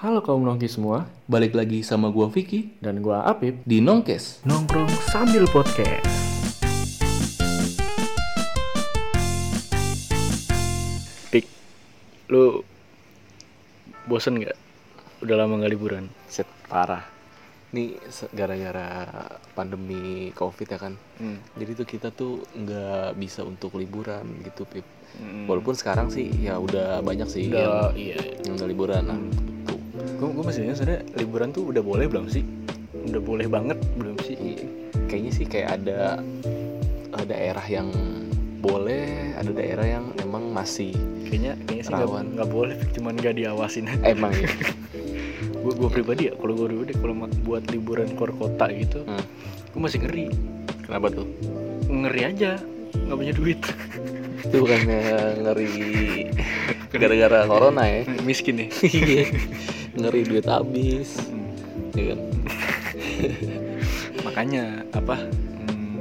Halo kaum nongki semua, Balik lagi sama gua Vicky dan gua Apip. di Nongkes. Nongkrong sambil podcast. Pik, lu bosen nggak? Udah lama nggak liburan? Set parah. Nih se- gara-gara pandemi Covid ya kan. Hmm. Jadi tuh kita tuh nggak bisa untuk liburan gitu, Pip. Hmm. Walaupun sekarang sih ya udah banyak sih udah yang, iya. yang udah liburan. Nah, gitu. Gue gue masih ingat sebenarnya liburan tuh udah boleh belum sih? Udah boleh banget belum sih? Kayaknya sih kayak ada ada daerah yang boleh, ada daerah yang emang masih Kayaknya kayaknya sih Rawan. nggak boleh, cuman nggak diawasin. emang ya. gue gue pribadi ya, kalau gue pribadi kalau buat liburan keluar kota gitu, Hmm. gue masih ngeri. Kenapa tuh? Ngeri aja, nggak punya duit. Itu bukannya ngeri gara-gara corona ya? Miskin nih. Iya. ngeri duit habis. Iya kan? makanya apa hmm,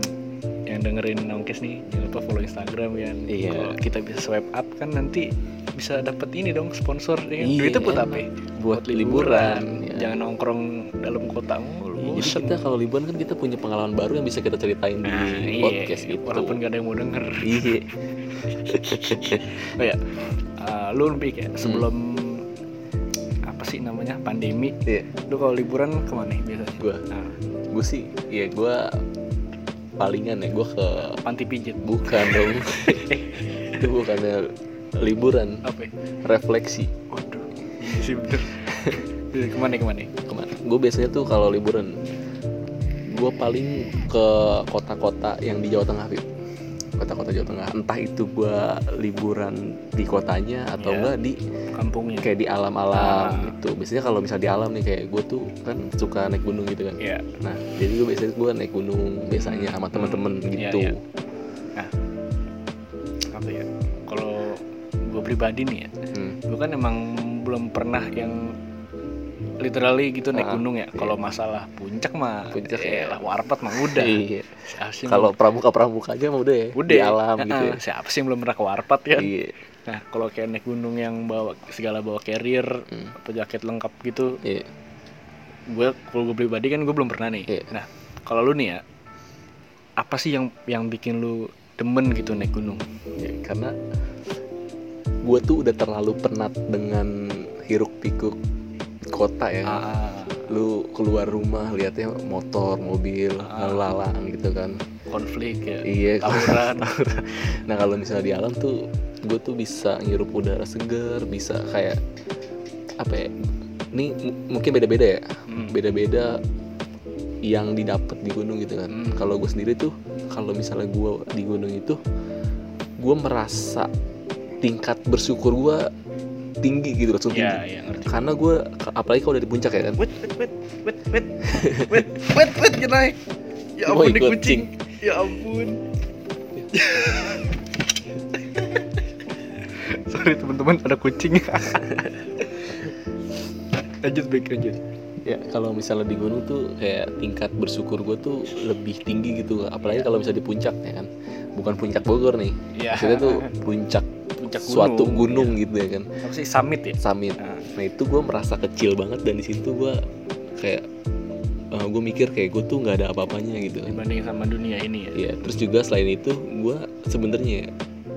yang dengerin nongkes nih jangan lupa follow Instagram ya Iya. kalau kita bisa swipe up kan nanti bisa dapat ini dong sponsor ya kan? Iya, duitnya buat emang. apa ya? Buat liburan, ya. jangan nongkrong dalam kota mulu Iya, jadi kita kalau liburan kan kita punya pengalaman baru yang bisa kita ceritain di Nah, iya, podcast gitu. walaupun gak ada yang mau denger Iya. oh ya uh, lu lebih kayak Hmm. sebelum apa sih namanya pandemi Iya. lu kalau liburan ke mana biasanya Gua, nah, gue sih, ya gue palingan ya gue ke panti pijit bukan dong. itu bukannya liburan, apa ya? refleksi. waduh iya sih bener Iya, ke mana ke mana Ke mana? Gue biasanya tuh kalau liburan, gue paling ke kota-kota yang di Jawa Tengah, Pip. Kota-kota Jawa Tengah. Entah itu gue liburan di kotanya atau Iya. enggak di kampungnya kayak di alam-alam Ah. gitu. Biasanya kalau misal di alam nih kayak gue tuh kan suka naik gunung gitu kan. Iya. Nah, jadi gue biasanya gue naik gunung biasanya sama teman-teman Hmm, gitu. iya, iya. apa ya kalau gue pribadi nih ya Hmm. gue kan emang belum pernah yang literally gitu naik Ah, gunung ya iya. kalau masalah puncak mah Puncak ya. lah warpat mah udah Iya. Kalau pramuka-pramuka aja mah udah ya. udah Di alam gitu ya. siapa sih yang belum pernah ke warpat Iya. nah kalau kayak naik gunung yang bawa segala bawa carrier Hmm. apa jaket lengkap gitu Iya. gue kalau gue pribadi kan gue belum pernah nih Iya. nah kalau lu nih ya apa sih yang yang bikin lu demen gitu naik gunung Ya, karena gue tuh udah terlalu penat dengan hiruk pikuk kota ya. ah, Lu keluar rumah lihatnya motor, mobil, Ah. lalang gitu kan. konflik ya Iya. tawuran nah kalau misalnya di alam tuh gue tuh bisa ngirup udara segar, bisa kayak apa ya? Ini mungkin beda-beda ya. Hmm. Beda-beda yang didapat di gunung gitu kan. Hmm. Kalau gue sendiri tuh, kalau misalnya gue di gunung itu, gue merasa tingkat bersyukur gue tinggi gitu langsung ya, tinggi. Yeah, ngerti. Karena gue apalagi kalau di puncak ya kan. Wet wet wet wet wet wet wet wet ya naik. Ya ampun di kucing. Ya ampun. Sorry teman-teman ada kucing. lanjut baik lanjut. Ya kalau misalnya di gunung tuh kayak tingkat bersyukur gue tuh lebih tinggi gitu. Apalagi ya. kalau misalnya di puncak ya kan. Bukan puncak Bogor nih. Yeah. Maksudnya tuh puncak puncak suatu gunung gitu ya kan. ya. apa sih summit ya Summit. Nah, Nah itu gue merasa kecil banget dan di situ gue kayak gue mikir kayak gue tuh nggak ada apa-apanya gitu kan. dibanding sama dunia ini ya Iya, terus juga selain itu gue sebenarnya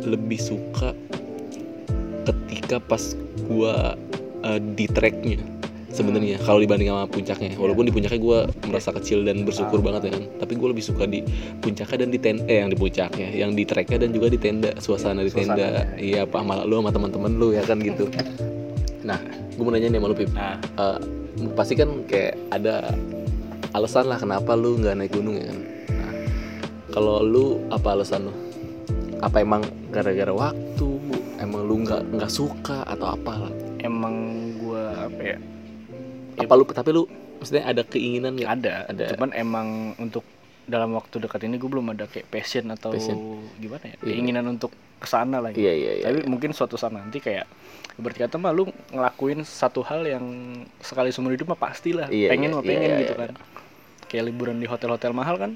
lebih suka ketika pas gue di treknya sebenarnya kalau dibanding sama puncaknya. Walaupun di puncaknya gue merasa kecil dan bersyukur Ah. banget ya kan. Tapi gue lebih suka di puncaknya dan di tenda eh yang di puncaknya, yang di treknya dan juga di tenda, suasana di tenda. Suasananya. Iya, apa sama lu sama teman-teman lu ya kan gitu. Nah, gue mau nanya nih sama lu Pip. nah Eh, pasti kan kayak ada alasan lah kenapa lu nggak naik gunung ya kan nah, kalau lu apa alasan lu apa emang gara-gara waktu emang lu nggak nggak suka atau apa emang gua apa ya Ya, apa lu tapi lu maksudnya ada keinginan nggak ada, Ada. cuman emang untuk dalam waktu dekat ini gue belum ada kayak passion atau Passion. gimana ya Iya. keinginan untuk ke sana lah gitu. iya iya iya tapi mungkin suatu saat nanti kayak berarti kata mah lu ngelakuin satu hal yang sekali seumur hidup mah pastilah Iya, pengen iya, mah iya, pengen iya, gitu iya. kan kayak liburan di hotel-hotel mahal kan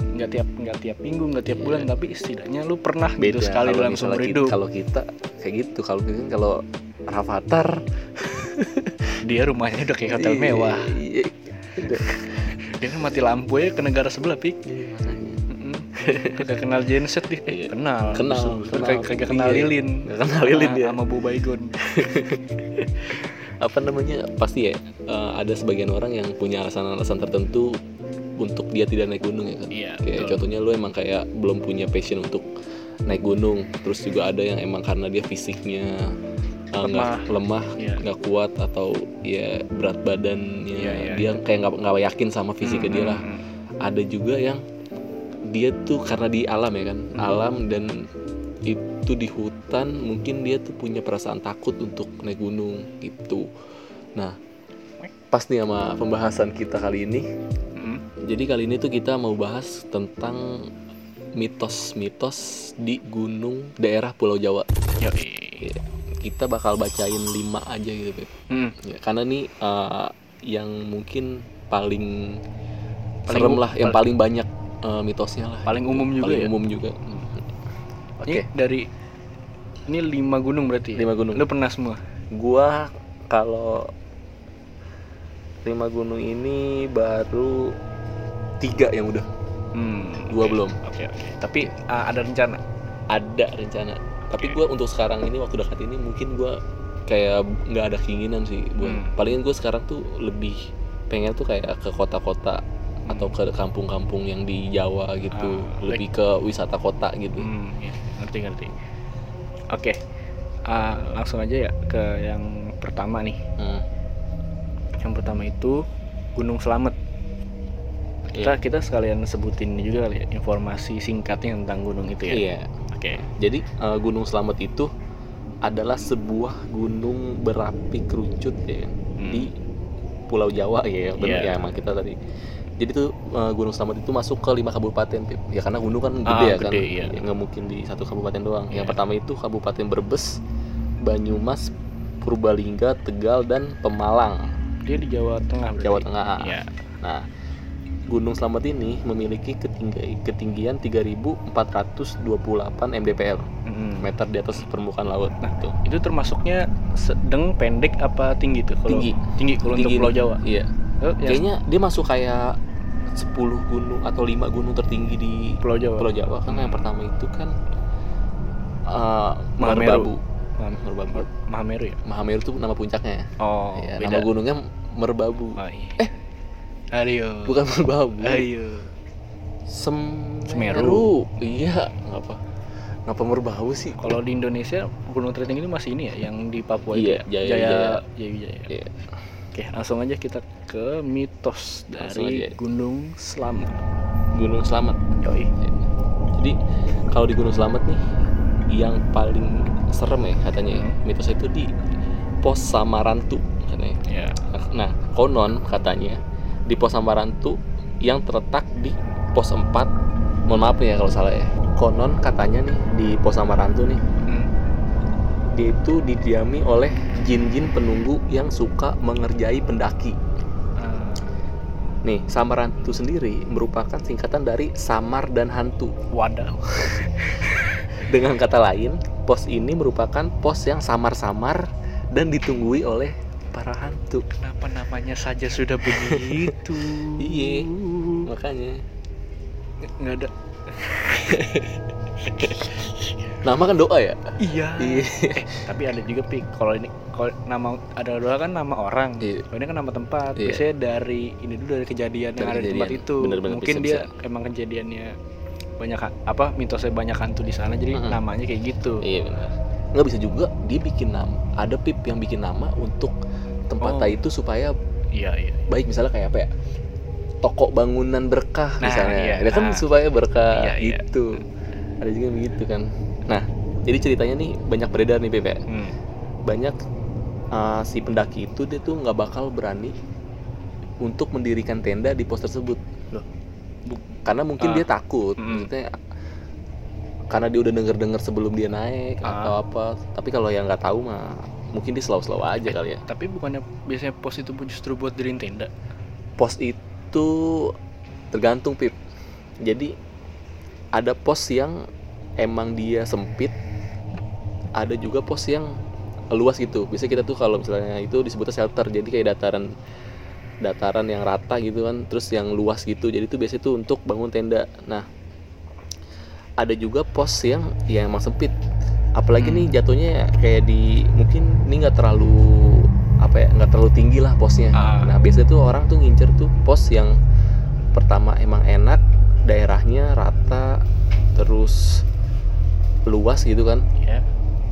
nggak tiap nggak tiap minggu nggak tiap Iya. bulan tapi setidaknya lu pernah beda gitu sekali dalam seumur hidup kalau kita kayak gitu kalau kan kalau Rafathar dia rumahnya udah kayak hotel Iya, mewah. Iya. Dia kan mati lampu ya ke negara sebelah pik. Iya, kagak kenal genset dia eh, Iya. kenal. Kenal, kenal. kagak kagak kenal Iya. lilin. Kenal lilin dia. sama Bu Baygon apa namanya? Pasti ya eh, ada sebagian orang yang punya alasan-alasan tertentu untuk dia tidak naik gunung ya kan? Iya, kayak betul. contohnya lu emang kayak belum punya passion untuk naik gunung. Terus juga ada yang emang karena dia fisiknya eh, nggak lemah Iya. nggak kuat atau ya berat badannya Iya, iya, dia kayak nggak nggak yakin sama fisiknya dia lah Mm-mm. ada juga yang dia tuh karena di alam ya kan Hmm. alam dan itu di hutan mungkin dia tuh punya perasaan takut untuk naik gunung gitu nah pas nih sama pembahasan kita kali ini Mm-mm. jadi kali ini tuh kita mau bahas tentang mitos-mitos di gunung daerah Pulau Jawa Yoi. Kita bakal bacain lima aja gitu Beb. Mm. Ya, karena nih eh, yang mungkin paling, Paling serem lah, yang pal- paling banyak eh, mitosnya lah. Paling umum juga paling ya? umum juga. Ini dari ini lima gunung berarti. ya? Lima gunung. Lu pernah semua? Gua kalau lima gunung ini baru tiga yang udah, Hmm. dua oke. belum. Oke oke. Tapi uh, ada rencana. Ada rencana. Tapi gua untuk sekarang ini waktu dekat ini mungkin gua kayak nggak ada keinginan sih. Gua Hmm. palingan gue sekarang tuh lebih pengen tuh kayak ke kota-kota atau ke kampung-kampung yang di Jawa gitu, Ah, lebih ke wisata kota gitu. Hmm, iya. ngerti ngerti. Oke. Uh, langsung aja ya ke yang pertama nih. Hmm. Yang pertama itu Gunung Slamet. Kita Iya. kita sekalian sebutin juga kali ya informasi singkatnya tentang gunung itu ya. Iya. Oke. Jadi eh, Gunung Slamet itu adalah sebuah gunung berapi kerucut ya Hmm. di Pulau Jawa ya, benar Iya. ya emang kita tadi. Jadi tuh eh, Gunung Slamet itu masuk ke lima kabupaten, Pip. ya karena gunung kan gede Ah, ya kan, iya. Ya, nggak mungkin di satu kabupaten doang. Iya. Yang pertama itu Kabupaten Brebes, Banyumas, Purbalingga, Tegal dan Pemalang, Dia di Jawa Tengah berarti. Jawa Tengah. Iya. Nah, Gunung Slamet ini memiliki ketinggi, ketinggian 3.428 mdpl Mm-mm. meter di atas permukaan laut. Nah, Tuh. itu termasuknya sedang, pendek apa tinggi tuh? Kalau Tinggi. Tinggi kalau untuk Tinggi Pulau nih. Jawa. Iya. Oh, yang Kayaknya dia masuk kayak 10 gunung atau 5 gunung tertinggi di Pulau Jawa. Pulau Jawa karena yang pertama itu kan uh, Mahameru. Merbabu. Merbabu. Mahameru ya? Mahameru itu nama puncaknya. Oh, ya, beda. nama gunungnya Merbabu. Oh, iya. Eh, ayo. Bukan Merbabu. Ayo. Semeru. Semeru. Iya, ngapa? Ngapa Merbabu sih? Kalau di Indonesia gunung tertinggi ini masih ini ya, yang di Papua Iya, itu ya? Jaya- Jaya, Jaya. Jaya Wijaya. Iya. Oke, langsung aja kita ke mitos dari. Gunung Slamet. Gunung Slamet. Yoi. Jadi kalau di Gunung Slamet nih yang paling serem ya katanya ya, Hmm. mitos itu di Pos Samarantu katanya. Ya. Nah, konon katanya di Pos Samarantu yang terletak di Pos 4 Mohon maaf nih ya kalau salah ya. Konon katanya nih di Pos Samarantu nih Hmm. dia itu didiami oleh jin-jin penunggu yang suka mengerjai pendaki. Ah, Nih, Samarantu sendiri merupakan singkatan dari samar dan hantu. wadah. Dengan kata lain, pos ini merupakan pos yang samar-samar dan ditunggui oleh para hantu. Kenapa namanya saja sudah begitu? Iya. Makanya Nggak ada. nama kan doa ya? Iya. Eh, tapi ada juga pik. Kalau ini kalau nama ada dua kan nama orang. Iya. Ini kan nama tempat. Iya. Biasanya dari ini dulu dari kejadian yang ada di tempat itu. Bener-bener, Mungkin bisa, dia bisa. emang kejadiannya banyak apa mitosnya banyak hantu di sana jadi Mhm. namanya kayak gitu. Iya benar. Nggak bisa juga dia bikin nama. Ada pip yang bikin nama untuk tempatnya Oh. itu supaya Iya iya. baik misalnya kayak apa ya? Toko bangunan berkah Nah, misalnya. iya. Dia kan Ah. supaya berkah Iya, iya. gitu. Ada juga begitu kan. Nah, jadi ceritanya nih banyak beredar nih Beb ya. Hmm. banyak uh, si pendaki itu dia tuh nggak bakal berani untuk mendirikan tenda di pos tersebut Loh. Karena mungkin Ah. dia takut Mm. maksudnya karena dia udah denger dengar sebelum dia naik Ah. atau apa. Tapi kalau yang nggak tahu mah mungkin dia slow-slow aja kali ya. Tapi bukannya biasanya pos itu pun justru buat diriin tenda? pos itu tergantung pip. Jadi ada pos yang emang dia sempit ada juga pos yang luas gitu. Biasanya kita tuh kalau misalnya itu disebutnya shelter jadi kayak dataran dataran yang rata gitu kan terus yang luas gitu. Jadi itu biasanya tuh untuk bangun tenda. Nah ada juga pos yang ya emang sempit. Apalagi Hmm. nih jatuhnya ya kayak di mungkin ini nggak terlalu apa ya nggak terlalu tinggi lah posnya. Ah. nah biasanya tuh orang tuh ngincer tuh pos yang pertama emang enak daerahnya rata terus luas gitu kan. Ya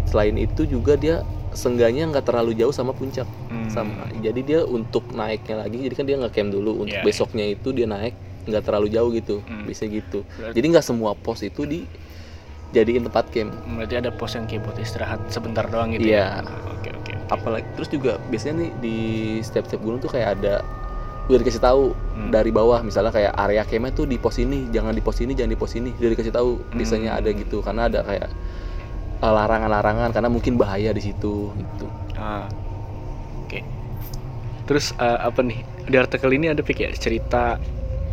selain itu juga dia sengganya nggak terlalu jauh sama puncak. Hmm. sama jadi dia untuk naiknya lagi jadi kan dia nggak camp dulu untuk Iya, besoknya itu dia naik nggak terlalu jauh gitu Hmm. bisa gitu. Berarti- jadi nggak semua pos itu dijadiin tempat camp. Berarti ada pos yang kayak buat istirahat sebentar doang gitu Iya. ya? Oke oke apalagi terus juga biasanya nih di setiap-setiap gunung tuh kayak ada udah dikasih tahu Hmm. dari bawah. Misalnya kayak area campnya tuh di pos ini jangan di pos ini jangan di pos ini. Udah dikasih tahu biasanya Hmm. ada gitu. Karena ada kayak eh, larangan-larangan karena mungkin bahaya di situ gitu. Ah, oke. Terus eh, apa nih? Di artikel ini ada pik ya cerita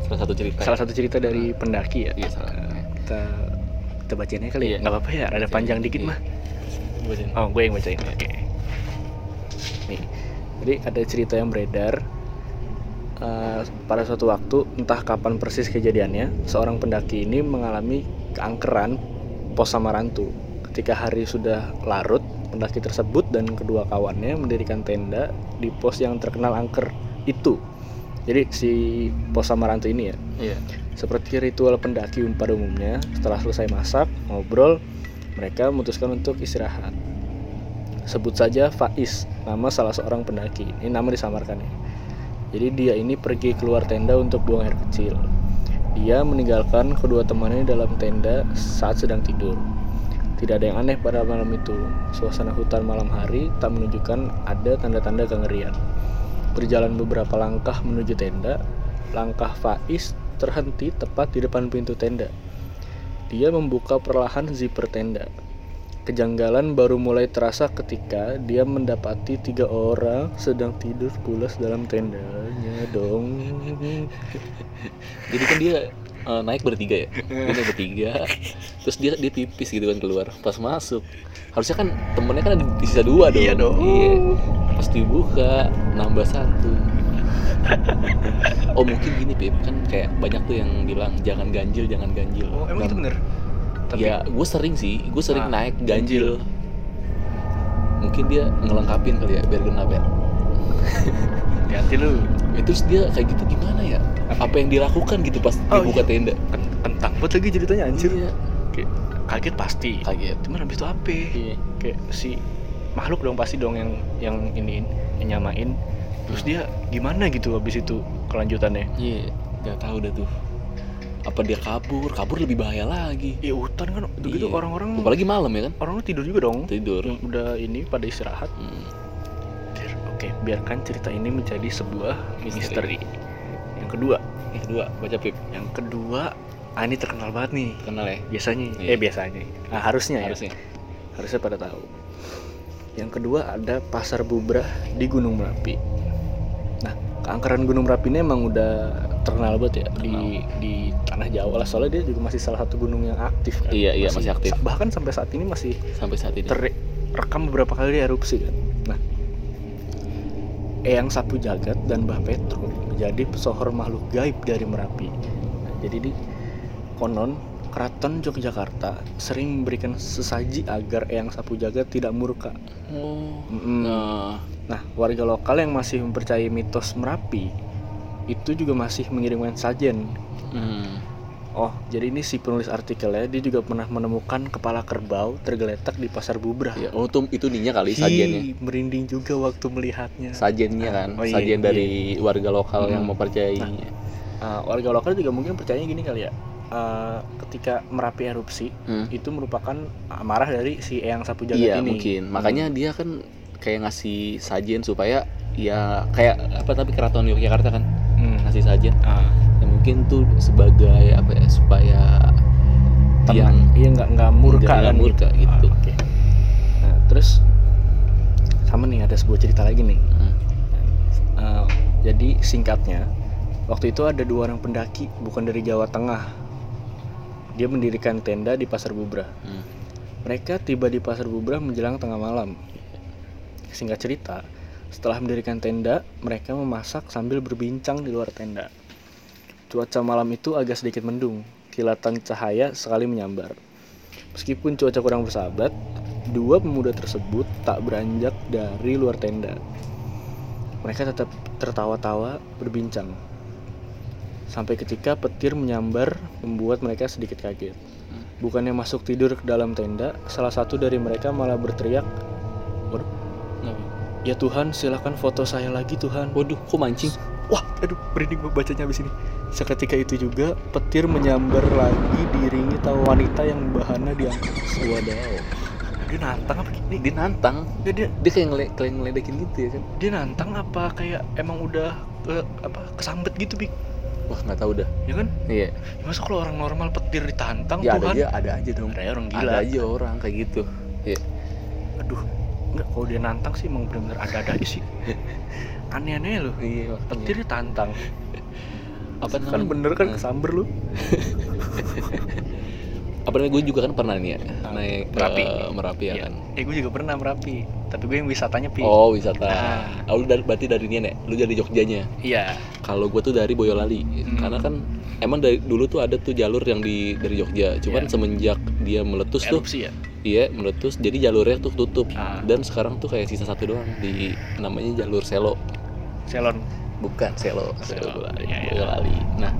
salah satu cerita salah satu cerita dari pendaki ya Iya, salah. Kita kita bacain aja kali Iya. ya nggak apa-apa ya ada Bacain. panjang dikit Iya. mah Bacain. oh gue yang bacain oke nih jadi ada cerita yang beredar Eh, pada suatu waktu entah kapan persis kejadiannya seorang pendaki ini mengalami keangkeran pos Samarantu ketika hari sudah larut pendaki tersebut dan kedua kawannya mendirikan tenda di pos yang terkenal angker itu jadi si pos Samarantu ini ya iya seperti ritual pendaki pada umumnya, setelah selesai masak, ngobrol, mereka memutuskan untuk istirahat. Sebut saja Faiz, nama salah seorang pendaki. Ini nama disamarkan ya. Jadi dia ini pergi keluar tenda untuk buang air kecil. Dia meninggalkan kedua temannya dalam tenda saat sedang tidur. Tidak ada yang aneh pada malam itu. Suasana hutan malam hari tak menunjukkan ada tanda-tanda kengerian. Berjalan beberapa langkah menuju tenda, langkah Faiz terhenti tepat di depan pintu tenda. Dia membuka perlahan zipper tenda. Kejanggalan baru mulai terasa ketika dia mendapati tiga orang sedang tidur pulas dalam tendanya dong. jadi kan dia eh, naik bertiga ya? Dia naik bertiga. Terus dia dia pipis gitu kan keluar. Pas masuk harusnya kan temennya kan ada di sisa dua dong Iya dong. iya. Pas dibuka nambah satu. Oh mungkin gini pip. Kan kayak banyak tuh yang bilang jangan ganjil jangan ganjil. Oh, emang Dan- itu bener? Tapi ya gue sering sih. Gue sering Ah, naik ganjil. Mungkin dia ngelengkapin kali ya biar genap ya hati lu Ya, terus dia kayak gitu gimana ya apa yang dilakukan gitu pas Oh, dibuka iya. tenda Ken- kentang banget lagi ceritanya anjir. Iya. Kayak kaget pasti. kaget Cuman habis itu apa? Iya. Kayak si makhluk dong pasti dong yang yang ini yang nyamain. Terus dia gimana gitu habis itu kelanjutannya? Iya, nggak tahu dah tuh. Apa dia kabur? Kabur lebih bahaya lagi. Ya hutan kan begitu Iya. orang-orang Apalagi malam ya kan? orang tidur juga dong. Tidur. Yang udah ini pada istirahat. Hmm. Oke, biarkan cerita ini menjadi sebuah Misteri. misteri. Yang kedua, Yang kedua, baca pip. yang kedua, ah ini terkenal banget nih. Kenal ya? Biasanya, Iya. eh biasanya. Ah, harusnya ya. Harusnya. Harusnya pada tahu. Yang kedua ada Pasar Bubrah di Gunung Merapi. Nah, keangkeran Gunung Merapi ini emang udah terkenal banget ya di di tanah Jawa lah. Soalnya dia juga masih salah satu gunung yang aktif kan. Iya, iya, masih aktif. Bahkan sampai saat ini masih Sampai saat ini. terekam beberapa kali erupsi kan. Eyang Sapu Jagat dan Mbah Petro menjadi pesohor makhluk gaib dari Merapi. Nah, jadi di konon Keraton Yogyakarta sering memberikan sesaji agar Eyang Sapu Jagat tidak murka. Oh. Mm-mm. Nah, Nah, warga lokal yang masih mempercayai mitos Merapi itu juga masih mengirimkan sajen. hmm. Oh, jadi ini si penulis artikelnya dia juga pernah menemukan kepala kerbau tergeletak di pasar Bubrah. Ya, oh tuh itu ninya kali sajennya. Hi, merinding juga waktu melihatnya. Sajennya kan, Oh, iya, sajen iya. dari warga lokal yang Hmm. mempercayainya. Uh, warga lokal juga mungkin percaya gini kali ya. Uh, ketika Merapi erupsi Hmm. itu merupakan amarah dari si Eyang Sapu Jagat Iya ini. mungkin. Makanya dia kan kayak ngasih sajen supaya ya kayak apa tapi keraton Yogyakarta kan Hmm. ngasih. Ah, Ya, mungkin tuh sebagai apa ya supaya tenang. Iya nggak nggak murka Nggak kan murka gitu. gitu. Ah, oke. Nah, terus sama nih ada sebuah cerita lagi nih. Hmm. Uh, jadi singkatnya, waktu itu ada dua orang pendaki bukan dari Jawa Tengah. Dia mendirikan tenda di Pasar Bubrah. Hmm. Mereka tiba di Pasar Bubrah menjelang tengah malam. singkat cerita, setelah mendirikan tenda, mereka memasak sambil berbincang di luar tenda. Cuaca malam itu agak sedikit mendung, kilatan cahaya sekali menyambar. Meskipun cuaca kurang bersahabat, dua pemuda tersebut tak beranjak dari luar tenda. Mereka tetap tertawa-tawa berbincang. Sampai ketika petir menyambar membuat mereka sedikit kaget. Bukannya masuk tidur ke dalam tenda, salah satu dari mereka malah berteriak, "Waduh, Kenapa? ya Tuhan, silakan foto saya lagi Tuhan." Waduh, kok mancing? Wah, aduh, gue bacanya habis ini. Seketika itu juga petir menyambar lagi diiringi tawa wanita yang bahannya diangkat. Wadaw. Dia nantang apa gini? Dia nantang. Dia, dia, Dia kayak ngele kayak ngeledekin gitu ya kan? dia nantang apa kayak emang udah eh, apa kesambet gitu, Bik? Wah, nggak tahu dah. Ya kan? Iya. Ya, masa kalau orang normal petir ditantang Ya ada Tuhan? aja, ada aja dong. Ada orang gila. Ada aja orang kayak gitu. Iya. Aduh, enggak kalau dia nantang sih emang bener-bener ada-ada sih. Aneh-aneh loh. Iya. Petir ditantang. apa Kan bener kan Hmm. kesamber lu. Apa namanya? Gue juga kan pernah nih ya naik ke Merapi. Merapi ya Iya. kan. Eh gue juga pernah merapi, tapi gue yang wisatanya pi. Oh, wisata. Nah. Oh, lu dari, berarti dari ini ya? Lu dari Jogjanya. Iya. Kalau gue tuh dari Boyolali. Hmm. Karena kan emang dari dulu tuh ada tuh jalur yang di dari Jogja. Cuman Iya. semenjak dia meletus tuh Erupsi ya. Iya meletus jadi jalurnya tuh tutup Ah. dan sekarang tuh kayak sisa satu doang di namanya jalur Selo Selon. bukan Selo Selo, Boyolali. iya, iya. Boyolali. Nah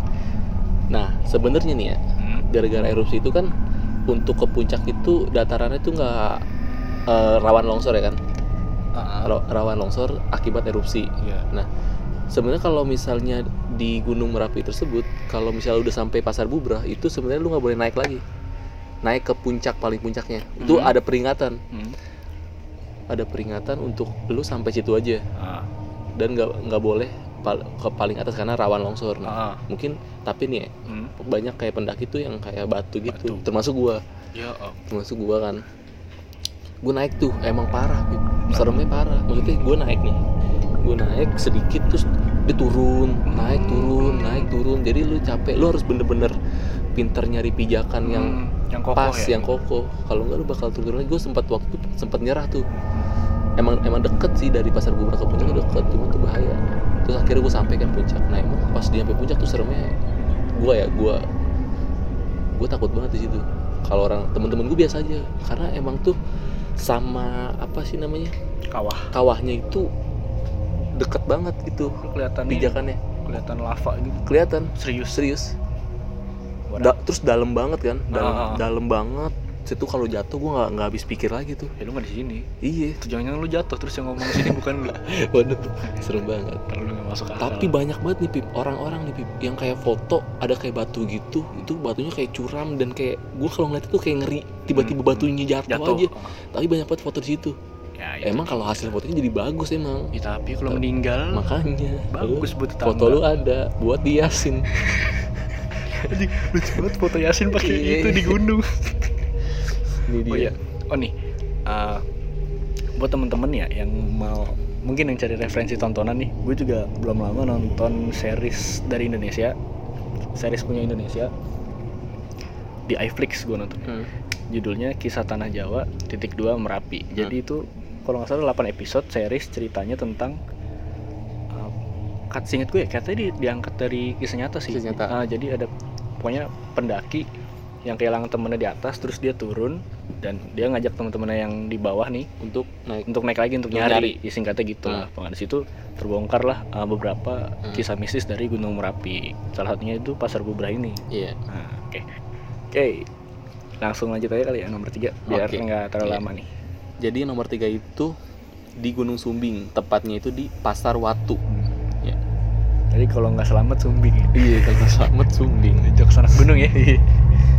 nah sebenarnya nih ya. Gara-gara erupsi itu kan untuk ke puncak itu datarannya tuh nggak eh, rawan longsor ya kan Ra- rawan longsor akibat erupsi Iya. sebenarnya kalau misalnya di Gunung Merapi tersebut kalau misalnya udah sampai Pasar Bubrah itu sebenarnya lu nggak boleh naik lagi naik ke puncak paling puncaknya itu Hmm. ada peringatan Hmm. ada peringatan untuk lu sampai situ aja Ah. dan nggak nggak boleh pal- ke paling atas karena rawan longsor. Nah, Ah. mungkin tapi nih Hmm. banyak kayak pendaki tuh yang kayak batu gitu. Batu. termasuk gua. Ya, oh. termasuk gua kan. Gua naik tuh emang parah Pip. seremnya parah. Maksudnya gua naik nih. Gua naik sedikit terus dia turun naik turun naik turun. Jadi lu capek lu harus bener-bener pinter nyari pijakan yang Hmm, yang kokoh pas ya. yang kokoh. Kalau enggak lu bakal turun lagi. Gue sempat waktu sempat nyerah tuh emang emang deket sih dari pasar bubrah ke puncak deket cuma tuh bahaya terus akhirnya gue sampai kan puncak nah emang pas dia sampai puncak tuh seremnya gue ya gue gue takut banget di situ kalau orang temen-temen gue biasa aja karena emang tuh sama apa sih namanya kawah. kawahnya itu deket banget gitu Kelihatan pijakannya kelihatan lava gitu. kelihatan Serius. serius. Da- terus dalam banget kan dalam ah. dalam banget situ kalau jatuh gue nggak nggak habis pikir lagi tuh Ya lu nggak di sini. iya Tuh jangan-jangan lu jatuh terus yang ngomong di sini bukan lu. waduh serem banget lu nggak masuk akal. tapi banyak banget nih pip orang-orang nih pip yang kayak foto ada kayak batu gitu itu batunya kayak curam dan kayak gue kalau ngeliat itu kayak ngeri tiba-tiba Hmm, batunya jatuh, jatuh. aja Ah. tapi banyak banget foto di situ Ya, itu emang kalau hasil fotonya jadi bagus emang Ya, tapi kalau meninggal makanya bagus buat tetangga. foto lu ada buat diasin lucu banget foto Yasin pakai Iya. itu di gunung. ini dia Oh iya. Oh nih. eh, buat temen-temen ya yang mau mungkin yang cari referensi tontonan nih, gue juga belum lama nonton series dari Indonesia, series punya Indonesia di iFlix gue nonton. Hmm. Judulnya Kisah Tanah Jawa titik dua Merapi. Jadi itu kalau nggak salah 8 episode series ceritanya tentang uh, kat singkat gue ya katanya di, diangkat dari kisah nyata sih. Kisah nyata. Ah, jadi ada pokoknya pendaki yang kehilangan temennya di atas terus dia turun dan dia ngajak teman-temannya yang di bawah nih untuk naik untuk naik lagi untuk Untuk nyari, Ya, singkatnya gitu Hmm. lah Pokoknya di situ terbongkar lah uh, beberapa Hmm. kisah mistis dari Gunung Merapi salah satunya itu Pasar Bubrah ini iya Nah, oke. Oke. Langsung lanjut aja kali ya nomor tiga biar Oke. nggak terlalu Iya. lama nih. jadi nomor tiga itu di Gunung Sumbing tepatnya itu di Pasar Watu ya Jadi kalau nggak selamat sumbing ya. iya kalau selamat Sumbing Jokes anak gunung ya.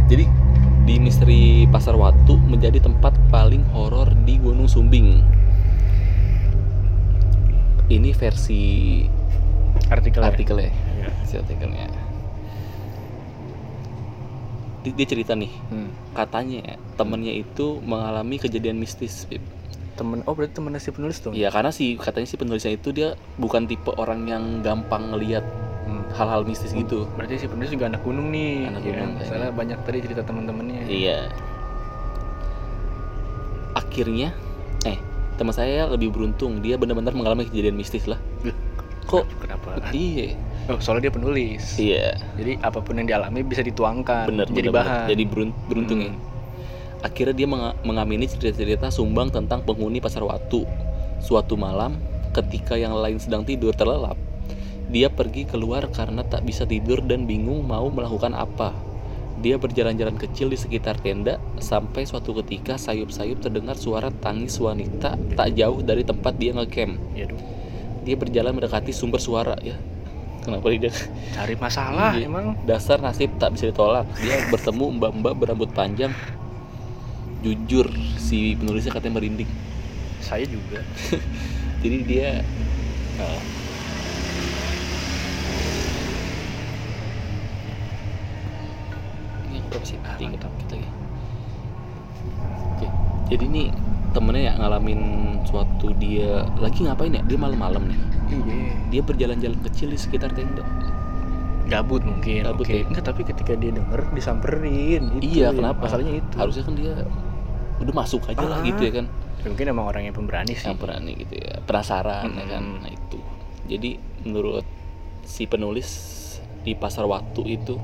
Jadi di misteri Pasar Watu menjadi tempat paling horor di Gunung Sumbing. Ini versi Artikel. ya? artikelnya, Iya. versi artikelnya. Di- Dia cerita nih, Hmm. katanya temennya itu mengalami kejadian mistis. Temen oh berarti temennya si penulis dong. Iya karena sih katanya si penulisnya itu dia bukan tipe orang yang gampang ngelihat. Hal-hal mistis gitu. Berarti si penulis juga anak gunung nih. Anak ya gunung. Soalnya banyak tadi cerita teman-temannya. Iya. Akhirnya, eh, teman saya lebih beruntung dia benar-benar mengalami kejadian mistis lah kok Kenapa? iya Oh, soalnya dia penulis. iya Jadi apa pun yang dialami bisa dituangkan bener jadi bener, bahan. bener. jadi berun- beruntung ya Hmm. akhirnya dia menga- mengamini cerita-cerita sumbang tentang penghuni pasar watu suatu malam ketika yang lain sedang tidur terlelap dia pergi keluar karena tak bisa tidur dan bingung mau melakukan apa dia berjalan-jalan kecil di sekitar tenda sampai suatu ketika sayup-sayup terdengar suara tangis wanita tak jauh dari tempat dia ngecamp Ya dong. dia berjalan mendekati sumber suara ya kenapa dia Cari masalah Iya. emang. dasar nasib tak bisa ditolak dia bertemu mbak-mbak berambut panjang jujur si penulisnya katanya merinding Saya juga. jadi dia eh, Ah, kita ya oke jadi ini temennya ya ngalamin suatu dia lagi ngapain ya dia malam-malam nih Iya. dia berjalan-jalan kecil di sekitar tenda Gabut mungkin. Gabut Oke. ya. Enggak, tapi ketika dia denger disamperin. Itu iya yang kenapa Masalahnya itu. harusnya kan dia udah masuk aja lah Ah. gitu ya kan Ya, mungkin emang orang yang pemberani sih. yang berani gitu ya penasaran ya kan nah itu jadi menurut si penulis di pasar waktu itu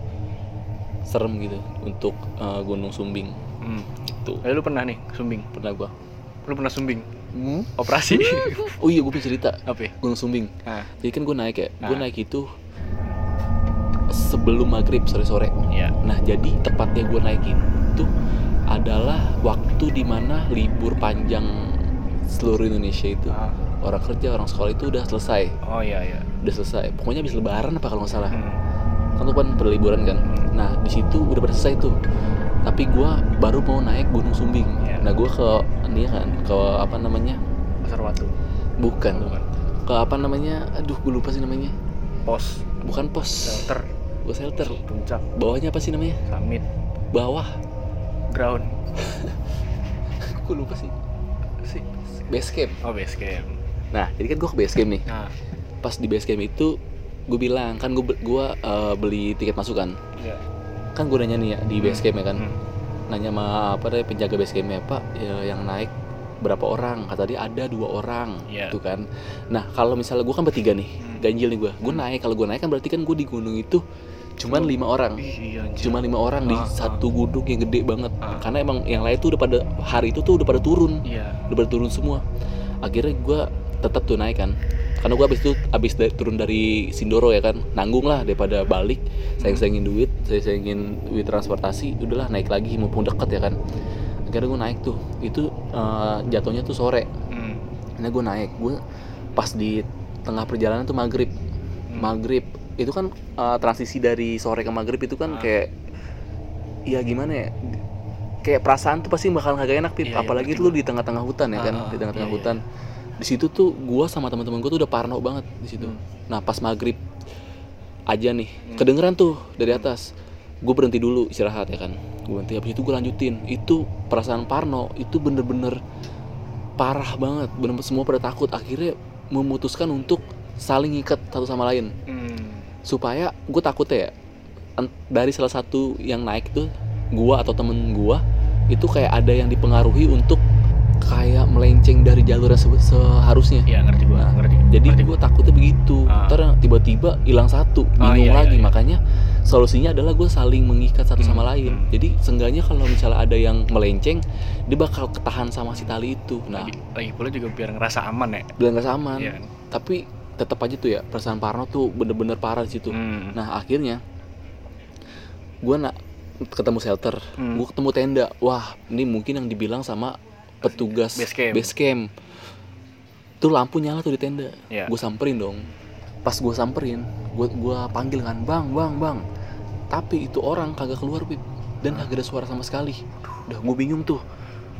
serem gitu untuk eh, Gunung Sumbing Hmm. itu Eh, lu pernah nih sumbing? pernah gua Lu pernah sumbing? Operasi? oh iya gue punya cerita Apa ya? Gunung Sumbing Ah, jadi kan gue naik ya gue Ah. naik itu sebelum maghrib sore sore iya. nah jadi tepatnya gue naik itu adalah waktu di mana libur panjang seluruh Indonesia itu Ah. orang kerja orang sekolah itu udah selesai Oh iya iya. udah selesai pokoknya habis lebaran apa kalau nggak salah Hmm. kan tuh kan berliburan kan nah di situ udah selesai tuh. Tapi gua baru mau naik Gunung Sumbing. Iya. nah gua ke ini kan ke apa namanya? Pasar Watu. bukan. Bukan. ke apa namanya? Aduh gue lupa sih namanya. Pos, bukan pos. Shelter, gua shelter. Puncak, bawahnya apa sih namanya? Summit, bawah. Ground. gue lupa sih. Sih. base camp. Oh, base camp. nah jadi kan gua ke base camp nih. Nah, pas di base camp itu gue bilang kan gue gua eh, beli tiket masuk kan iya. kan gue nanya nih ya di base camp ya kan. Hmm. nanya sama apa deh penjaga base campnya pak ya, yang naik berapa orang? Kata dia ada dua orang. Iya. gitu kan. Nah kalau misalnya gue kan bertiga nih Hmm. ganjil nih gue gue naik kalau gue naik kan berarti kan gue di gunung itu cuman Cuma- lima orang. Iya, cuma lima orang di Ah, satu gunung yang gede banget. Ah. karena emang yang lain tuh udah pada hari itu tuh udah pada turun. Iya. udah pada turun semua. Akhirnya gue tetap tuh naik kan karena gue abis itu abis da- turun dari Sindoro ya kan nanggung lah daripada balik sayang sayangin duit saya sayangin duit transportasi udahlah naik lagi mumpung deket ya kan akhirnya gue naik tuh itu eh, jatuhnya tuh sore Hmm. nah gue naik gue pas di tengah perjalanan tuh maghrib Hmm. maghrib itu kan eh, transisi dari sore ke maghrib itu kan Ah. kayak ya gimana ya kayak perasaan tuh pasti bakal kagak enak pip Iya, iya, apalagi tuh lu di tengah-tengah hutan ya kan ah, di tengah-tengah iya, hutan di situ tuh gua sama teman-teman gua tuh udah parno banget di situ Hmm. nah pas maghrib aja nih Hmm. kedengeran tuh dari atas gue berhenti dulu istirahat ya kan gue berhenti habis itu gue lanjutin itu perasaan parno itu bener-bener parah banget bener semua pada takut akhirnya memutuskan untuk saling ikat satu sama lain Hmm. supaya gue takutnya ya dari salah satu yang naik tuh gua atau temen gua itu kayak ada yang dipengaruhi untuk kayak melenceng dari jalur yang se- seharusnya Iya, ngerti gua, Nah, ngerti. jadi Ngerti gue takutnya begitu Ah. ntar tiba-tiba hilang satu Ah, bingung iya, lagi iya, iya. makanya solusinya adalah gue saling mengikat satu sama Hmm, lain hmm. jadi seenggaknya kalau misalnya ada yang melenceng dia bakal ketahan sama si tali itu nah lagi, lagi pula juga biar ngerasa aman ya. biar nggak saman Iya. tapi tetap aja tuh ya perasaan Parno tuh bener-bener parah di situ Hmm. Nah akhirnya gue nak ketemu shelter, Hmm. gue ketemu tenda. Wah ini mungkin yang dibilang sama petugas Base camp. base camp. Tuh lampu nyala tuh di tenda. Iya. Gue samperin dong. Pas gue samperin, gue gua panggil kan, bang, bang, bang. Tapi itu orang kagak keluar pip dan kagak ada suara sama sekali. Udah gue bingung tuh.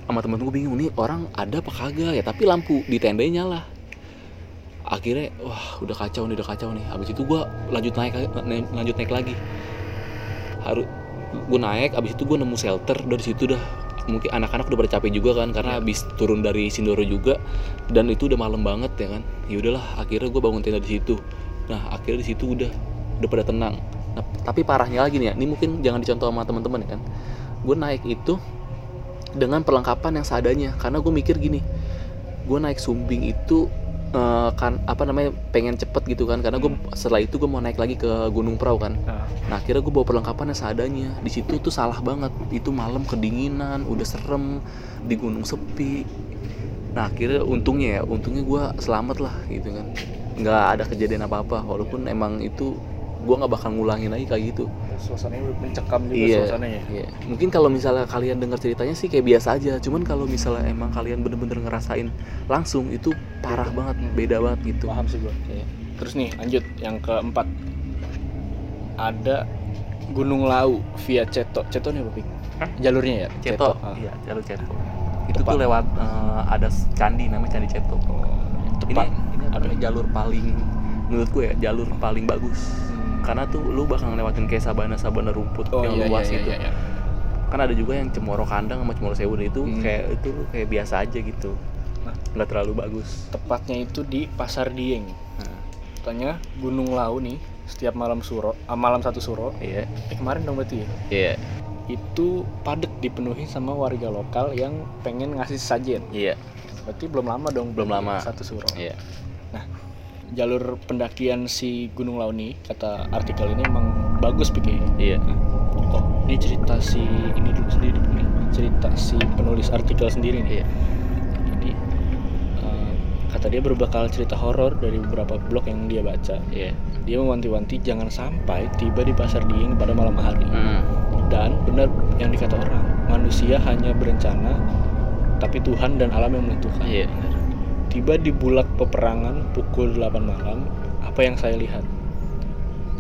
Sama temen gue bingung nih orang ada apa kagak ya tapi lampu di tendanya nyala akhirnya wah udah kacau nih udah kacau nih habis itu gue lanjut naik lanjut naik lagi harus gue naik habis itu gue nemu shelter dari situ udah mungkin anak-anak udah pada capek juga kan karena habis turun dari Sindoro juga dan itu udah malam banget ya kan. Ya udahlah akhirnya gue bangun tenda di situ. Nah akhirnya di situ udah udah pada tenang. Nah tapi parahnya lagi nih ya ini mungkin jangan dicontoh sama teman-teman ya kan. Gue naik itu dengan perlengkapan yang seadanya karena gue mikir gini gue naik Sumbing itu eh, kan apa namanya pengen cepet gitu kan. Karena gue Hmm. setelah itu gue mau naik lagi ke Gunung Prau kan. Nah, nah akhirnya gue bawa perlengkapannya seadanya. Di situ tuh salah banget. Itu malam kedinginan udah serem di gunung sepi. Nah akhirnya untungnya ya untungnya gue selamat lah gitu kan. Nggak ada kejadian apa apa walaupun emang itu gue nggak bakal ngulangin lagi kayak gitu suasananya udah mencekam juga Iya, suasananya. iya. Mungkin kalau misalnya kalian dengar ceritanya sih kayak biasa aja. Cuman kalau misalnya emang kalian bener-bener ngerasain langsung itu parah banget, beda banget gitu. Paham sih gua. Iya. Terus nih lanjut yang keempat ada Gunung Lau via Ceto. Ceto nih apa? Hah? Jalurnya ya? Ceto, Ah. iya jalur Ceto. Itu Tepat. tuh lewat eh, ada candi namanya Candi Ceto. Ini Tepat. ini apa jalur paling menurut gue ya jalur paling bagus. Karena tuh lu bakal ngelewatin kayak sabana-sabana rumput Oh yang iya, luas iya, itu. iya, iya. Kan ada juga yang Cemoro Kandang sama Cemoro Sewu itu Hmm. kayak itu kayak biasa aja gitu. Nah. nggak terlalu bagus. Tepatnya itu di Pasar Dieng. Nah, Katanya Gunung Lau nih setiap malam suro, ah, malam satu suro. iya. Eh kemarin dong berarti ya. Iya. Itu padat dipenuhi sama warga lokal yang pengen ngasih sajen. Iya. Berarti belum lama dong. Belum lama. Satu suro. Iya. Jalur pendakian si Gunung Lau nih kata artikel ini emang bagus pikir. Iya. Oh, ini cerita si ini dulu sendiri nih. Cerita si penulis artikel sendiri nih. Iya. Jadi eh, kata dia berbekal cerita horor dari beberapa blog yang dia baca. Iya. Dia mewanti-wanti jangan sampai tiba di pasar Dieng pada malam hari. Hmm. Dan benar yang dikata orang, manusia hanya berencana tapi Tuhan dan alam yang menentukan. Iya. Tiba di bulak peperangan pukul 8 malam, apa yang saya lihat?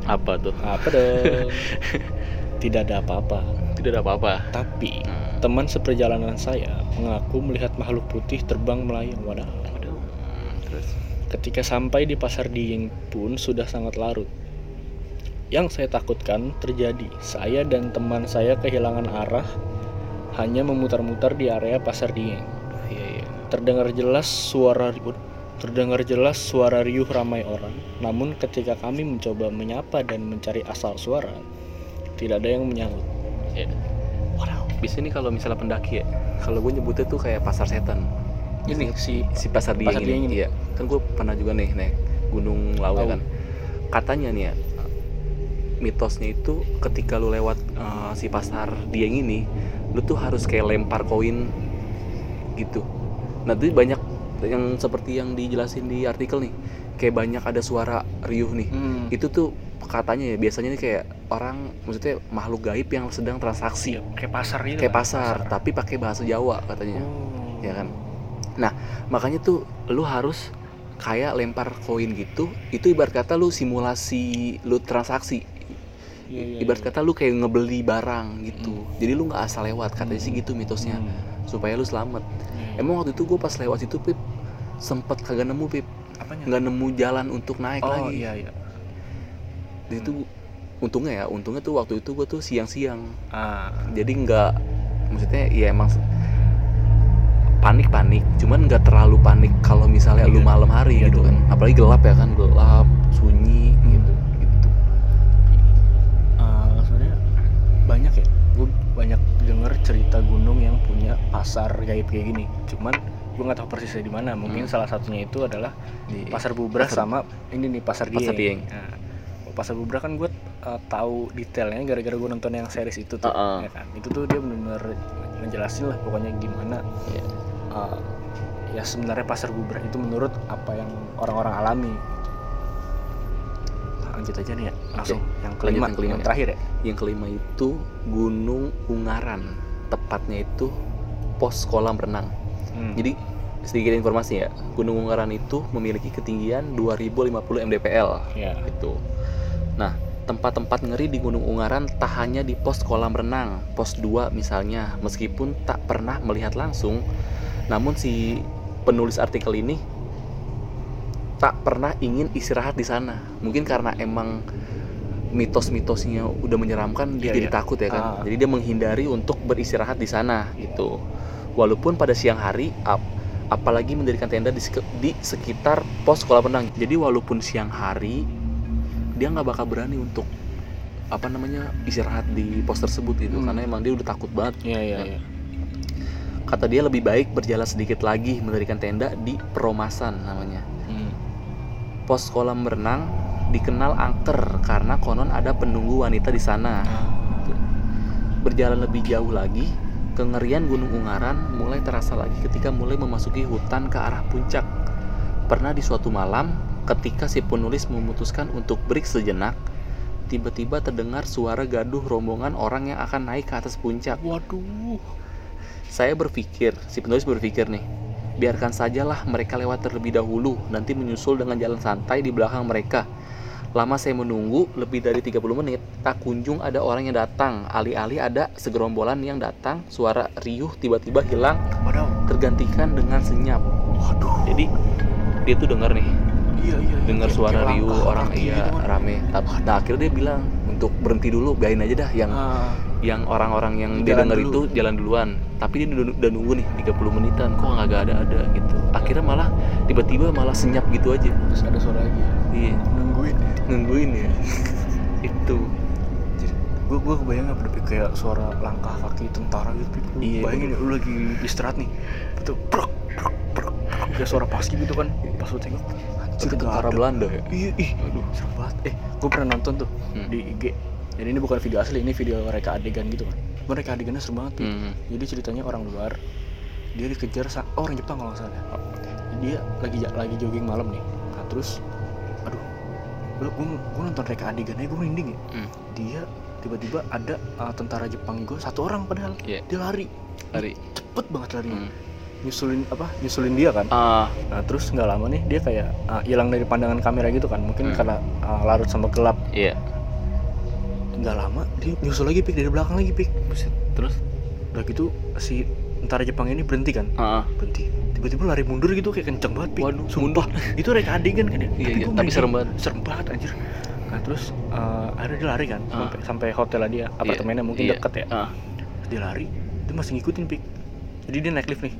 Apa tuh? Apa dong? Tidak ada apa-apa. Tidak ada apa-apa. Tapi Hmm. teman seperjalanan saya mengaku melihat makhluk putih terbang melayang. Wadah. Aduh. Hmm, Terus. Ketika sampai di pasar Dieng pun sudah sangat larut. Yang saya takutkan terjadi. Saya dan teman saya kehilangan arah hanya memutar-mutar di area pasar Dieng. Terdengar jelas suara terdengar jelas suara riuh ramai orang. Namun ketika kami mencoba menyapa dan mencari asal suara, tidak ada yang menyahut. Iya. Wow. Bisa nih kalau misalnya pendaki ya. Kalau gue nyebutnya tuh kayak pasar setan. Ini si Si pasar Dieng Pasar ini. Ini. Iya. Kan gue pernah juga nih naik Gunung Lawu kan. Katanya nih ya mitosnya itu ketika lu lewat eh, si pasar Dieng ini, lu tuh harus kayak lempar koin gitu. Nah, itu banyak yang seperti yang dijelasin di artikel nih. Kayak banyak ada suara riuh nih. Hmm. Itu tuh katanya ya biasanya nih kayak orang maksudnya makhluk gaib yang sedang transaksi Iya, kayak pasar gitu. kayak kan? pasar, tapi pakai bahasa Jawa katanya. Oh. Ya kan? Nah, makanya tuh lu harus kayak lempar koin gitu. Itu ibarat kata lu simulasi lu transaksi. Iya, iya, Ibarat iya. kata lu kayak ngebeli barang gitu. Jadi lu nggak asal lewat katanya sih gitu mitosnya. Hmm. Supaya lu selamat. Iya. Emang waktu itu gue pas lewat situ Pip sempet kagak nemu Pip apanya? nggak nemu jalan untuk naik oh, lagi iya iya. Di situ untungnya ya untungnya tuh waktu itu gue tuh siang-siang Ah, jadi nggak maksudnya ya emang panik panik cuman nggak terlalu panik kalau misalnya lu Iya. malam hari Iya gitu kan apalagi gelap ya kan gelap sunyi banyak ya. Gue banyak denger cerita gunung yang punya pasar gaib kayak gini. Cuman gue nggak tahu persisnya di mana. Mungkin Hmm. salah satunya itu adalah di pasar bubrah Pasar- sama ini nih pasar Dieng. Pasar Dieng. Nah, pasar bubrah kan gue uh, tahu detailnya gara-gara gue nonton yang series itu tuh, Uh-uh. ya kan. Itu tuh dia benar-benar ngejelasin lah pokoknya gimana Iya. uh, ya sebenarnya pasar bubrah itu menurut apa yang orang-orang alami. Lanjut aja nih ya, langsung yang kelima, yang kelima yang ya. terakhir ya. yang kelima itu Gunung Ungaran tepatnya itu pos kolam renang Hmm. jadi sedikit informasi ya Gunung Ungaran itu memiliki ketinggian 2050 mdpl ya. gitu. Nah, tempat-tempat ngeri di Gunung Ungaran tak hanya di pos kolam renang, pos 2 misalnya, meskipun tak pernah melihat langsung, namun si penulis artikel ini tak pernah ingin istirahat di sana. Mungkin karena emang mitos-mitosnya udah menyeramkan, dia Iya, jadi iya. takut ya kan. Ah. Jadi dia menghindari untuk beristirahat di sana gitu. Walaupun pada siang hari ap- apalagi mendirikan tenda di, sek- di sekitar pos kolam renang. Jadi walaupun siang hari dia nggak bakal berani untuk apa namanya istirahat di pos tersebut gitu Hmm. karena emang dia udah takut banget Iya iya Ya. iya. kata dia lebih baik berjalan sedikit lagi mendirikan tenda di Peromasan namanya. Pos kolam berenang dikenal angker karena konon ada penunggu wanita di sana. Berjalan lebih jauh lagi, kengerian Gunung Ungaran mulai terasa lagi ketika mulai memasuki hutan ke arah puncak. Pernah di suatu malam, ketika si penulis memutuskan untuk break sejenak, tiba-tiba terdengar suara gaduh rombongan orang yang akan naik ke atas puncak. Waduh. Saya berpikir, si penulis berpikir nih, biarkan sajalah mereka lewat terlebih dahulu, nanti menyusul dengan jalan santai di belakang mereka. Lama saya menunggu lebih dari 30 menit, tak kunjung ada orang yang datang. Alih-alih ada segerombolan yang datang, suara riuh tiba-tiba hilang, tergantikan dengan senyap. Waduh. Jadi dia tuh dengar nih, Iya iya. iya. dengar Kayak- suara riuh orang iya gitu kan. rame. Nah, akhirnya dia bilang untuk berhenti dulu, biarin aja dah yang Ah, yang orang-orang yang dia dengar dulu. itu jalan duluan tapi dia udah, udah nunggu nih 30 menitan kok nggak ada ada gitu akhirnya malah tiba-tiba malah senyap gitu aja terus ada suara lagi. iya Nungguin. ya. nungguin ya itu gue gue kebayang apa Pik? kayak suara langkah kaki tentara gitu. Iya, Bayangin ya, lu lagi istirahat nih. Betul. Prok prok prok. Kayak suara pasti gitu kan. Pas lu tengok. Anjir tentara ada. Belanda ya Iya, ih, aduh, serem banget. Eh, gue pernah nonton tuh Hmm. di IG. Jadi ini bukan video asli, ini video reka adegan gitu kan. Mereka adegannya serem banget tuh. Hmm. Jadi ceritanya orang luar, dia dikejar oh, orang Jepang kalau nggak salah. Dia lagi lagi jogging malam nih. Nah terus, aduh, gue gue nonton reka adegannya gue merinding ya. Hmm. Dia tiba-tiba ada uh, tentara Jepang gue satu orang padahal Iya. dia lari Lari. cepet banget larinya Hmm. nyusulin apa nyusulin dia kan ah nah terus nggak lama nih dia kayak uh, hilang dari pandangan kamera gitu kan mungkin Hmm. karena uh, larut sama gelap iya nggak lama dia nyusul lagi pik. Dari belakang lagi pik. Buset. terus? Udah gitu si tentara Jepang ini berhenti kan? Ah berhenti. Tiba-tiba lari mundur gitu kayak kenceng banget pik. Waduh, sumpah. itu reka adegan kan ya Iya, iya, tapi serem banget. serem banget anjir. Nah terus uh, akhirnya dia lari kan? Ah. sampai sampai hotelnya dia apartemennya mungkin iya. deket ya. Ah. dia lari dia masih ngikutin pik. Jadi dia naik lift nih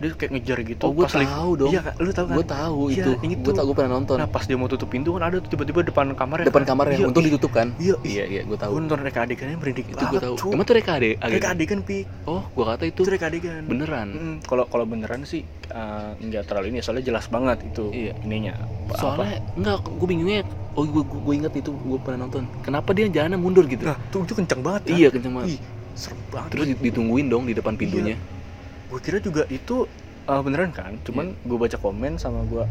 dia kayak ngejar gitu oh gue tahu dong. Iya kan lu tahu kan? Gue tahu Iya, itu. itu. gue tahu gue pernah nonton. Nah pas dia mau tutup pintu kan ada tuh tiba-tiba depan kamar depan kamar iya, yang untung ih, ditutup kan? iya iya iya gue gue tahu nonton reka adegannya merinding itu gue tahu. emang tuh reka ade reka adegan pik oh gue kata itu? Itu reka adegan beneran? Mm, kalau kalau beneran sih uh, nggak terlalu ini soalnya jelas banget itu Iya. ininya. Apa- soalnya enggak gue bingungnya oh gue gue inget itu gue pernah nonton. Kenapa dia jalannya mundur gitu? Nah tuh itu kenceng banget kan? iya kenceng banget. Ih, serem banget. Terus di- ditungguin dong di depan pintunya gue kira juga itu uh, beneran kan? Cuman Iya. gue baca komen sama gue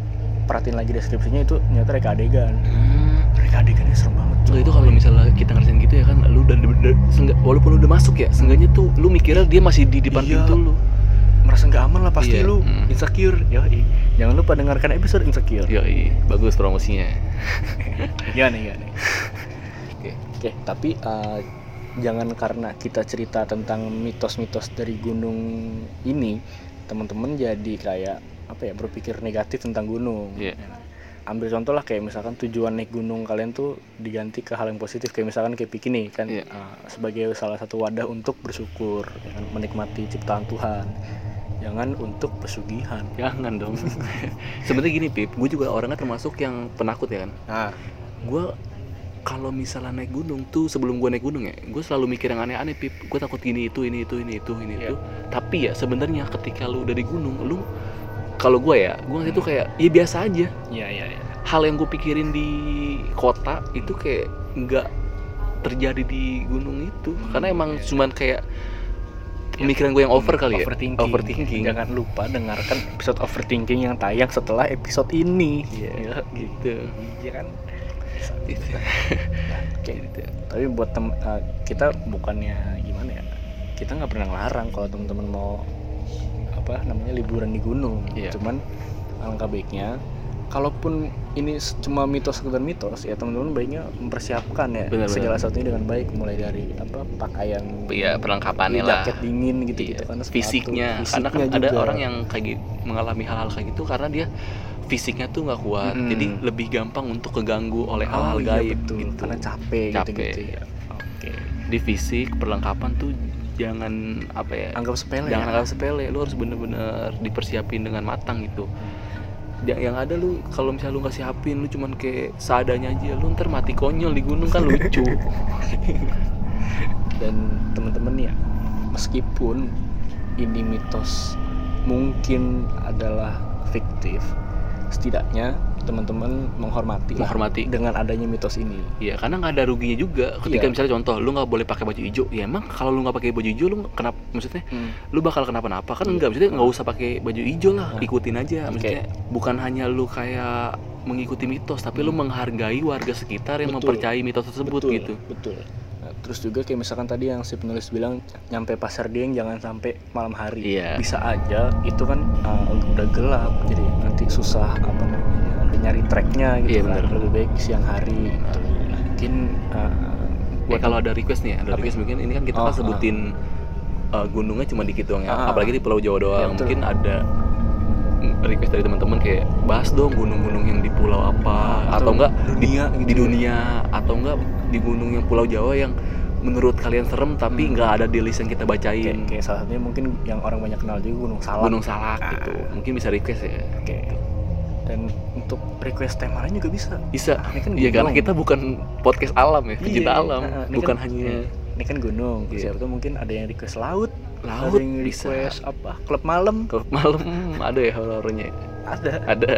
perhatiin lagi deskripsinya itu ternyata reka adegan. Hmm. reka adegannya serem banget Enggak itu kalau misalnya kita ngerasain gitu ya kan lu udah, walaupun lu udah masuk ya seenggaknya tuh lu mikirnya dia masih di depan Iya. pintu lu. Merasa nggak aman lah pasti Iya, lu mm. insecure. Ya jangan lupa dengarkan episode insecure. Ya bagus promosinya. Iya nih iya nih. Oke. oke tapi uh, jangan karena kita cerita tentang mitos-mitos dari gunung ini teman-teman jadi kayak apa ya berpikir negatif tentang gunung kan? ambil contoh lah kayak misalkan tujuan naik gunung kalian tuh diganti ke hal yang positif kayak misalkan kayak Piki nih kan Iya. uh, sebagai salah satu wadah untuk bersyukur ya kan? menikmati ciptaan Tuhan jangan untuk pesugihan jangan dong sebenarnya gini pip gue juga orangnya termasuk yang penakut ya kan nah gue kalau misalnya naik gunung tuh sebelum gue naik gunung ya gue selalu mikir yang aneh-aneh pip gue takut gini itu ini itu ini itu ini Iya. itu tapi ya sebenarnya ketika lu dari gunung lu kalau gue ya gue itu kayak ya biasa aja iya iya iya hal yang gue pikirin di kota itu kayak nggak terjadi di gunung itu karena emang iya. cuman kayak pemikiran gue yang over kali ya overthinking. overthinking Jangan lupa dengarkan episode overthinking yang tayang setelah episode ini. Iya, Ya, gitu Iya kan. Gitu. Gitu. Tapi buat tem uh, kita bukannya gimana ya? Kita nggak pernah ngelarang kalau teman-teman mau apa namanya liburan di gunung. Iya. Cuman alangkah baiknya kalaupun ini cuma mitos sekedar mitos ya teman-teman baiknya mempersiapkan ya Benar, segala benar. satunya dengan baik mulai dari apa pakaian Iya perlengkapannya lah jaket dingin gitu-gitu Iya, kan sepatu, fisiknya karena kan fisiknya ada juga. orang yang kayak gitu, mengalami hal-hal kayak gitu karena dia fisiknya tuh nggak kuat Mm-mm. jadi lebih gampang untuk keganggu oleh hal-hal Oh, iya, gaib betul. gitu. Karena capek, Capek. gitu-gitu ya oke. Di fisik perlengkapan tuh jangan apa ya anggap sepele jangan ya. anggap sepele. Lu harus bener-bener dipersiapin dengan matang gitu. Ya- yang ada lu kalau misalnya lu nggak siapin lu cuman kayak seadanya aja lu ntar mati konyol di gunung kan lucu. Dan teman-teman ya meskipun ini mitos mungkin adalah fiktif setidaknya teman-teman menghormati lah Menghormati. dengan adanya mitos ini Iya, karena nggak ada ruginya juga. Ketika Iya. misalnya contoh, lu nggak boleh pakai baju hijau, ya emang kalau lu nggak pakai baju hijau, lu kenapa? Maksudnya, lu bakal kenapa-napa kan? Iya. Enggak, maksudnya nggak usah pakai baju hijau lah, Nah. ikutin aja. Maksudnya bukan hanya lu kayak mengikuti mitos, tapi lu menghargai warga sekitar yang Hmm. Betul. mempercayai mitos tersebut betul, gitu. betul Nah, terus juga kayak misalkan tadi yang si penulis bilang nyampe pasar Dieng jangan sampai malam hari Iya. bisa aja itu kan uh, udah gelap jadi susah apa namanya nyari tracknya gitu Iya, kan bener. lebih baik siang hari gitu. mungkin uh, Ya kalau ada request nih, ada request mungkin ini kan kita Oh, kan sebutin uh, gunungnya cuma dikit doang ya. Ah. Apalagi di Pulau Jawa doang. Iya, betul. mungkin ada request dari teman-teman kayak bahas dong gunung-gunung yang di pulau apa atau, atau enggak dunia di, gitu di ya. dunia atau enggak di gunung yang Pulau Jawa yang menurut kalian serem tapi Hmm. nggak ada di list yang kita kayak, bacain. kayak salah satunya mungkin yang orang banyak kenal juga Gunung Salak Gunung Salak Ah. gitu. Mungkin bisa request ya. Oke. dan untuk request tema lain juga bisa Bisa. Ini kan Iya karena kita bukan podcast alam ya, pecinta Iya, alam, nah, bukan kan- hanya ini kan gunung Iya. siapa tuh mungkin ada yang request laut laut ada yang bisa. request apa klub malam Kalau malam ada ya horornya. ada Ada.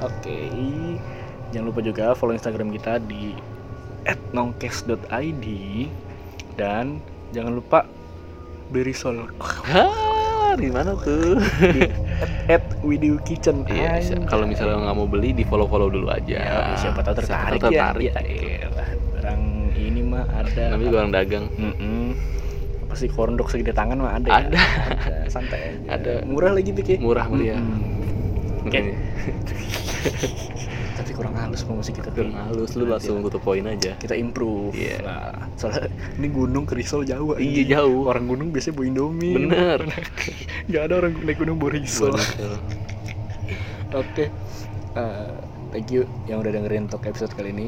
oke jangan lupa juga follow instagram kita di @nongkes.id dan jangan lupa beli risol Hah, di mana tuh? at video kitchen Iya, kalau misalnya nggak mau beli di follow follow dulu aja. ya, siapa tahu tertarik, tahu tertarik. ya, ya elah, barang ini mah ada Namanya juga orang dagang. Mm-mm. apa sih korndok segede tangan mah ada ya? Ada. ada santai aja Ada. murah lagi pikir Murah meriah. Mm-mm. Oke. Makanya tapi kurang halus promosi kita kurang halus lu langsung ke poin aja. kita improve Iya. nah, soalnya ini gunung ke Risol jauh Iya, jauh. orang gunung biasanya bawa indomie Bener. nggak ada orang naik gunung bawa Risol oke Eh, thank you yang udah dengerin talk episode kali ini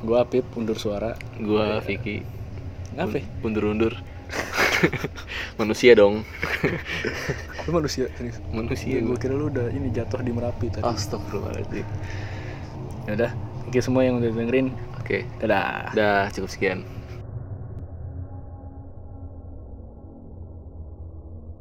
gua Apip undur suara Gua Vicky. apa Undur-undur. Manusia dong. lu manusia serius Manusia gue gua. kira lu udah ini jatuh di merapi tadi Astagfirullahaladzim. Ya udah thank you semua yang udah dengerin Oke. dadah Udah cukup sekian.